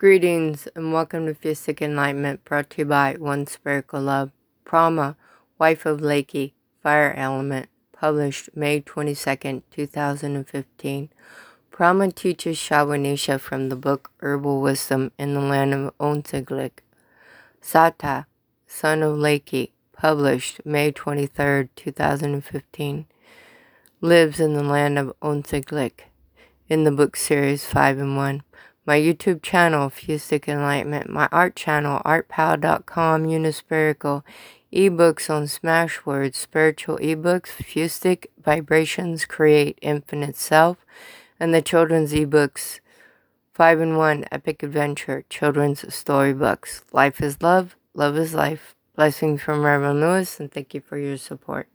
Greetings and welcome to Fusic Enlightenment brought to you by One Spherical Love. Prama, Wife of Lakey, Fire Element, published May 22nd, 2015. Prama teaches Shawanisha from the book Herbal Wisdom in the land of Onoseaglik. Sata, son of Lakey, published May 23rd, 2015. Lives in the land of Onoseaglik in the book series 5 and 1 my YouTube channel, Fusic Enlightenment, my art channel, artpal.com, Unispherical, ebooks on Smashwords, spiritual ebooks, Fusic Vibrations, Create Infinite Self, and the children's ebooks, 5 in 1, Epic Adventure, children's storybooks. Life is love, love is life. Blessings from Reverend Lewis, and thank you for your support.